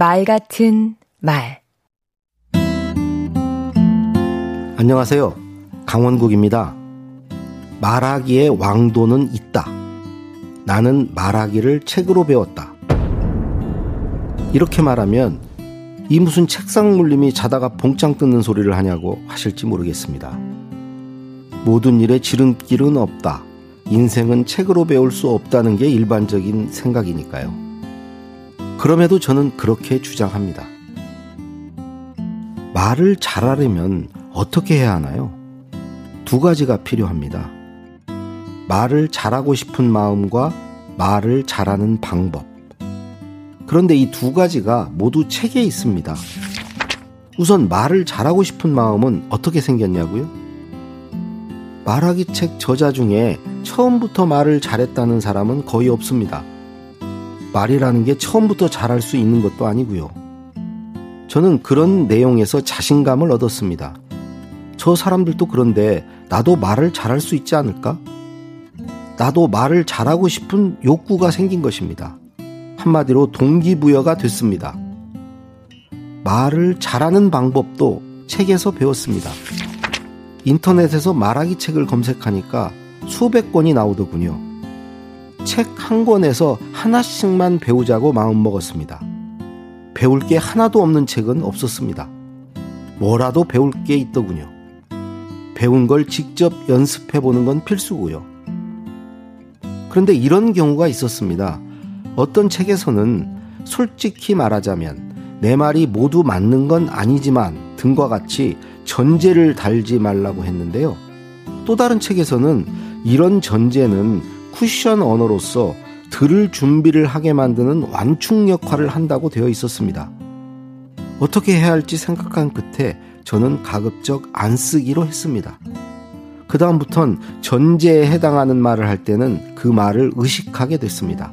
말 같은 말 안녕하세요. 강원국입니다. 말하기에 왕도는 있다. 나는 말하기를 책으로 배웠다. 이렇게 말하면 이 무슨 책상 물림이 자다가 봉창 뜯는 소리를 하냐고 하실지 모르겠습니다. 모든 일에 지름길은 없다. 인생은 책으로 배울 수 없다는 게 일반적인 생각이니까요. 그럼에도 저는 그렇게 주장합니다. 말을 잘하려면 어떻게 해야 하나요? 두 가지가 필요합니다. 말을 잘하고 싶은 마음과 말을 잘하는 방법. 그런데 이 두 가지가 모두 책에 있습니다. 우선 말을 잘하고 싶은 마음은 어떻게 생겼냐고요? 말하기 책 저자 중에 처음부터 말을 잘했다는 사람은 거의 없습니다. 말이라는 게 처음부터 잘할 수 있는 것도 아니고요. 저는 그런 내용에서 자신감을 얻었습니다. 저 사람들도 그런데 나도 말을 잘할 수 있지 않을까? 나도 말을 잘하고 싶은 욕구가 생긴 것입니다. 한마디로 동기부여가 됐습니다. 말을 잘하는 방법도 책에서 배웠습니다. 인터넷에서 말하기 책을 검색하니까 수백 권이 나오더군요. 책 한 권에서 하나씩만 배우자고 마음먹었습니다. 배울 게 하나도 없는 책은 없었습니다. 뭐라도 배울 게 있더군요. 배운 걸 직접 연습해 보는 건 필수고요. 그런데 이런 경우가 있었습니다. 어떤 책에서는 솔직히 말하자면 내 말이 모두 맞는 건 아니지만 등과 같이 전제를 달지 말라고 했는데요. 또 다른 책에서는 이런 전제는 쿠션 언어로서 들을 준비를 하게 만드는 완충 역할을 한다고 되어 있었습니다. 어떻게 해야 할지 생각한 끝에 저는 가급적 안 쓰기로 했습니다. 그다음부턴 전제에 해당하는 말을 할 때는 그 말을 의식하게 됐습니다.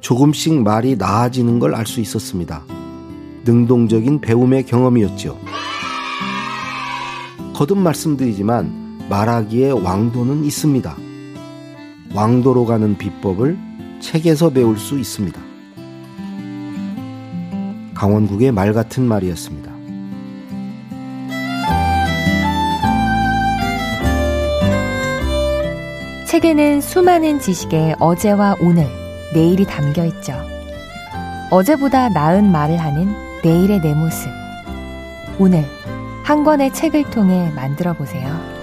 조금씩 말이 나아지는 걸 알 수 있었습니다. 능동적인 배움의 경험이었죠. 거듭 말씀드리지만 말하기에 왕도는 있습니다. 왕도로 가는 비법을 책에서 배울 수 있습니다. 강원국의 말 같은 말이었습니다. 책에는 수많은 지식의 어제와 오늘, 내일이 담겨 있죠. 어제보다 나은 말을 하는 내일의 내 모습. 오늘 한 권의 책을 통해 만들어 보세요.